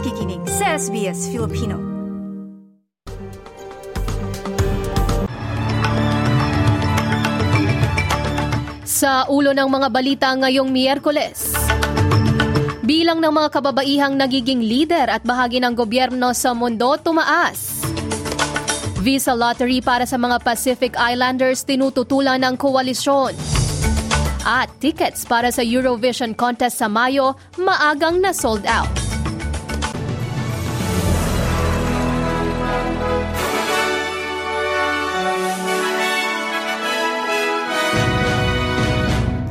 nakikinig sa SBS Filipino. Sa ulo ng mga balita ngayong Miyerkules, bilang ng mga kababaihang nagiging leader at bahagi ng gobyerno sa mundo tumaas. Visa lottery para sa mga Pacific Islanders tinututulan ng koalisyon. At tickets para sa Eurovision contest sa Mayo maagang na sold out.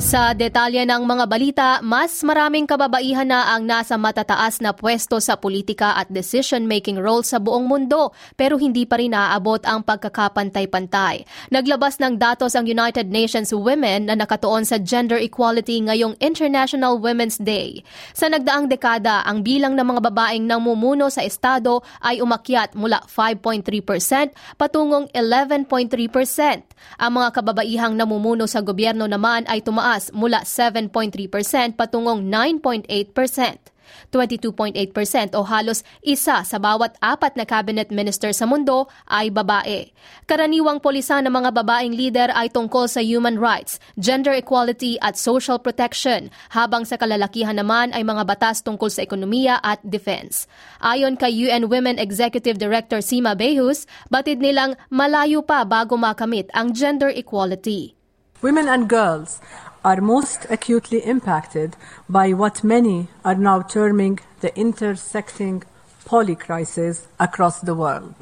Sa detalye ng mga balita, mas maraming kababaihan na ang nasa matataas na pwesto sa politika at decision-making role sa buong mundo pero hindi pa rin naaabot ang pagkakapantay-pantay. Naglabas ng datos ang United Nations Women na nakatuon sa gender equality ngayong International Women's Day. Sa nagdaang dekada, ang bilang ng mga babaeng namumuno sa estado ay umakyat mula 5.3% patungong 11.3%. Ang mga kababaihang namumuno sa gobyerno naman ay tumaas mula 7.3% patungong 9.8%. 22.8% o halos isa sa bawat apat na cabinet minister sa mundo ay babae. Karaniwang polisan ng mga babaeng leader ay tungkol sa human rights, gender equality at social protection, habang sa kalalakihan naman ay mga batas tungkol sa ekonomiya at defense. Ayon kay UN Women Executive Director Sima Behus, batid nilang malayo pa bago makamit ang gender equality. Women and girls are most acutely impacted by what many are now terming the intersecting polycrisis across the world.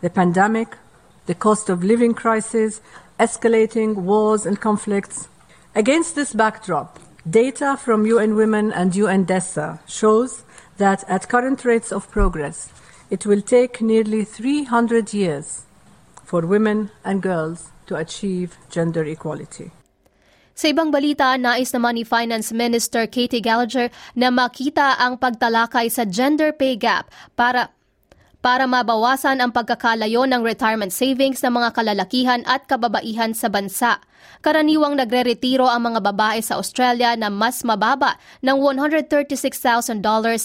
The pandemic, the cost of living crisis, escalating wars and conflicts. Against this backdrop, data from UN Women and UN DESA shows that at current rates of progress, it will take nearly 300 years for women and girls to achieve gender equality. Sa ibang balita, nais naman ni Finance Minister Katie Gallagher na makita ang pagtalakay sa gender pay gap para para mabawasan ang pagkakalayo ng retirement savings ng mga kalalakihan at kababaihan sa bansa. Karaniwang nagre-retiro ang mga babae sa Australia na mas mababa ng $136,000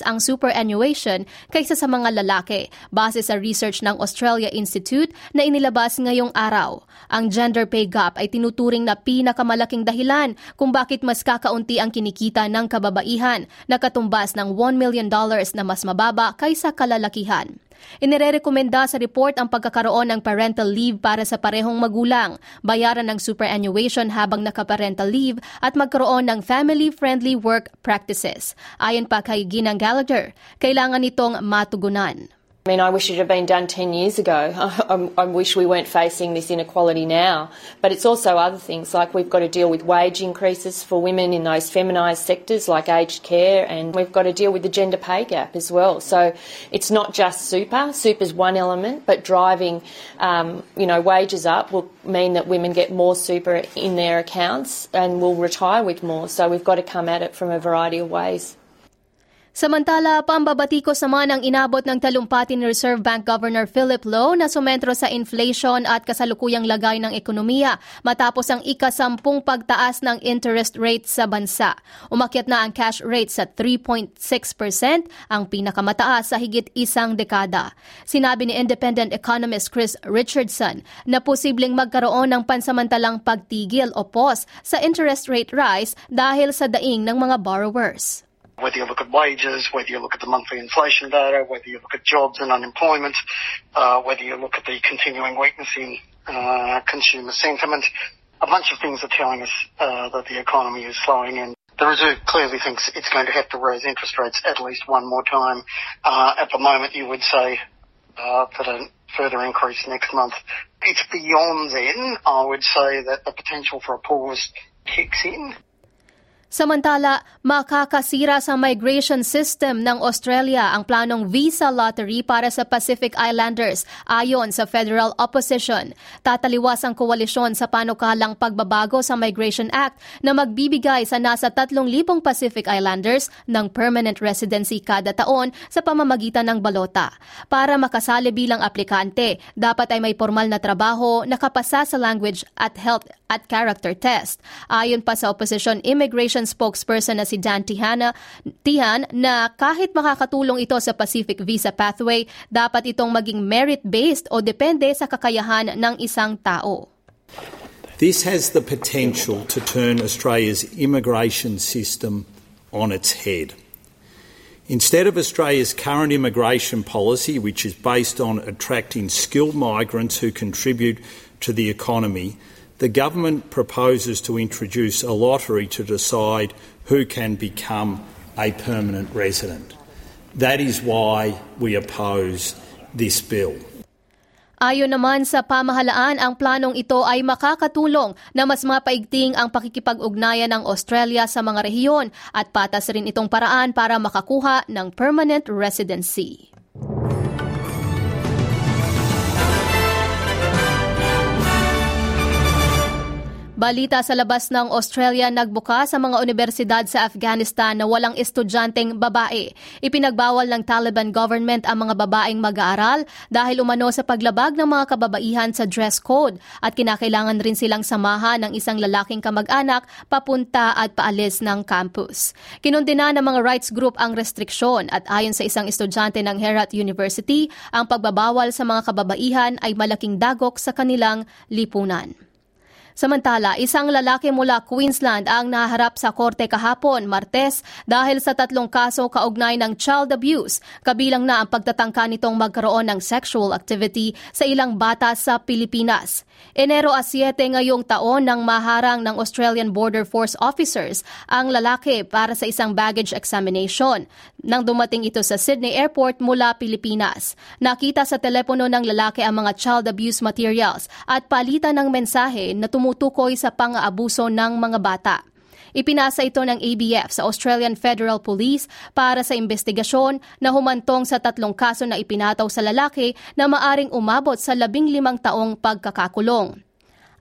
ang superannuation kaysa sa mga lalaki base sa research ng Australia Institute na inilabas ngayong araw. Ang gender pay gap ay tinuturing na pinakamalaking dahilan kung bakit mas kakaunti ang kinikita ng kababaihan na katumbas ng $1 million na mas mababa kaysa kalalakihan. Inirerekomenda sa report ang pagkakaroon ng parental leave para sa parehong magulang, bayaran ng superannuation habang nakaparental leave at magkaroon ng family-friendly work practices. Ayon pa kay Ginang Gallagher, kailangan itong matugunan. I mean, I wish it had been done 10 years ago. I, I, wish we weren't facing this inequality now. But it's also other things, like we've got to deal with wage increases for women in those feminised sectors like aged care, and we've got to deal with the gender pay gap as well. So it's not just super. Super's one element, but driving, um, you know, wages up will mean that women get more super in their accounts and will retire with more. So we've got to come at it from a variety of ways. Samantala, pambabatikos naman ang inabot ng talumpati ni Reserve Bank Governor Philip Lowe na sumentro sa inflation at kasalukuyang lagay ng ekonomiya matapos ang ikasampung pagtaas ng interest rate sa bansa. Umakyat na ang cash rate sa 3.6%, ang pinakamataas sa higit isang dekada. Sinabi ni independent economist Chris Richardson na posibleng magkaroon ng pansamantalang pagtigil o pause sa interest rate rise dahil sa daing ng mga borrowers. Whether you look at wages, whether you look at the monthly inflation data, whether you look at jobs and unemployment, uh, whether you look at the continuing weakness in uh, consumer sentiment, a bunch of things are telling us uh, that the economy is slowing and the Reserve clearly thinks it's going to have to raise interest rates at least one more time. Uh, at the moment, you would say uh, that a further increase next month. It's beyond then, I would say that the potential for a pause kicks in. Samantala, makakasira sa migration system ng Australia ang planong visa lottery para sa Pacific Islanders ayon sa federal opposition. Tataliwas ang koalisyon sa panukalang pagbabago sa Migration Act na magbibigay sa nasa 3,000 Pacific Islanders ng permanent residency kada taon sa pamamagitan ng balota. Para makasali bilang aplikante, dapat ay may formal na trabaho, nakapasa sa language at health at character test. Ayon pa sa opposition immigration spokesperson na si Dan Tihana, Tihan na kahit makakatulong ito sa Pacific Visa Pathway, dapat itong maging merit-based o depende sa kakayahan ng isang tao. This has the potential to turn Australia's immigration system on its head. Instead of Australia's current immigration policy, which is based on attracting skilled migrants who contribute to the economy, the government proposes to introduce a lottery to decide who can become a permanent resident. That is why we oppose this bill. Ayon naman sa pamahalaan, ang planong ito ay makakatulong na mas mapaigting ang pakikipag-ugnayan ng Australia sa mga rehiyon at patas rin itong paraan para makakuha ng permanent residency. Balita sa labas ng Australia nagbuka sa mga universidad sa Afghanistan na walang estudyanteng babae. Ipinagbawal ng Taliban government ang mga babaeng mag-aaral dahil umano sa paglabag ng mga kababaihan sa dress code at kinakailangan rin silang samahan ng isang lalaking kamag-anak papunta at paalis ng campus. Kinundina ng mga rights group ang restriksyon at ayon sa isang estudyante ng Herat University, ang pagbabawal sa mga kababaihan ay malaking dagok sa kanilang lipunan. Samantala, isang lalaki mula Queensland ang naharap sa korte kahapon, Martes, dahil sa tatlong kaso kaugnay ng child abuse, kabilang na ang pagtatangka nitong magkaroon ng sexual activity sa ilang bata sa Pilipinas. Enero a 7 ngayong taon nang maharang ng Australian Border Force officers ang lalaki para sa isang baggage examination. Nang dumating ito sa Sydney Airport mula Pilipinas, nakita sa telepono ng lalaki ang mga child abuse materials at palitan ng mensahe na tumutukoy sa pang-aabuso ng mga bata. Ipinasa ito ng ABF sa Australian Federal Police para sa investigasyon na humantong sa tatlong kaso na ipinataw sa lalaki na maaring umabot sa labing limang taong pagkakakulong.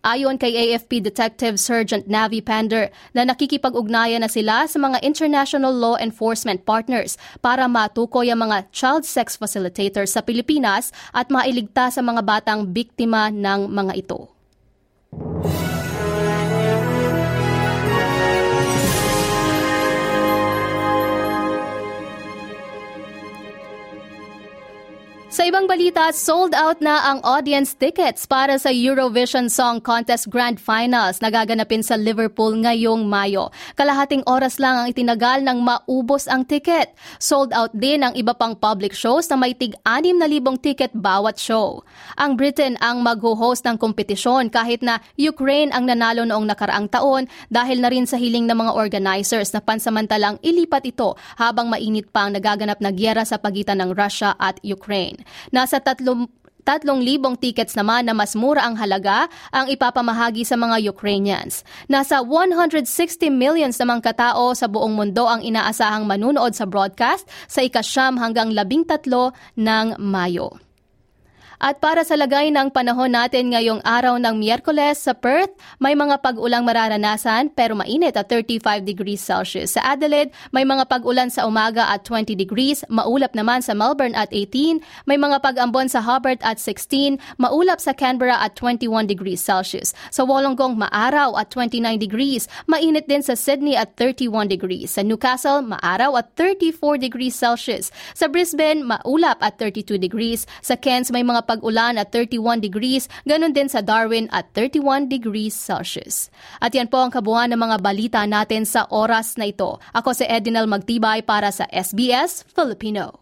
Ayon kay AFP Detective Sergeant Navi Pander na nakikipag-ugnayan na sila sa mga international law enforcement partners para matukoy ang mga child sex facilitators sa Pilipinas at mailigtas sa mga batang biktima ng mga ito. Sa ibang balita, sold out na ang audience tickets para sa Eurovision Song Contest Grand Finals na gaganapin sa Liverpool ngayong Mayo. Kalahating oras lang ang itinagal ng maubos ang ticket. Sold out din ang iba pang public shows na may tig 6,000 ticket bawat show. Ang Britain ang mag-host ng kompetisyon kahit na Ukraine ang nanalo noong nakaraang taon dahil na rin sa hiling ng mga organizers na pansamantalang ilipat ito habang mainit pa ang nagaganap na gyera sa pagitan ng Russia at Ukraine. Nasa tatlong Tatlong libong tickets naman na mas mura ang halaga ang ipapamahagi sa mga Ukrainians. Nasa 160 millions namang katao sa buong mundo ang inaasahang manunood sa broadcast sa ikasyam hanggang labing tatlo ng Mayo. At para sa lagay ng panahon natin ngayong araw ng Miyerkules sa Perth, may mga pag-ulang mararanasan pero mainit at 35 degrees Celsius. Sa Adelaide, may mga pag-ulan sa umaga at 20 degrees, maulap naman sa Melbourne at 18, may mga pag-ambon sa Hobart at 16, maulap sa Canberra at 21 degrees Celsius. Sa Wollongong, maaraw at 29 degrees, mainit din sa Sydney at 31 degrees. Sa Newcastle, maaraw at 34 degrees Celsius. Sa Brisbane, maulap at 32 degrees. Sa Cairns, may mga pag-ulan at 31 degrees, ganun din sa Darwin at 31 degrees Celsius. At yan po ang kabuuan ng mga balita natin sa oras na ito. Ako si Edinal Magtibay para sa SBS Filipino.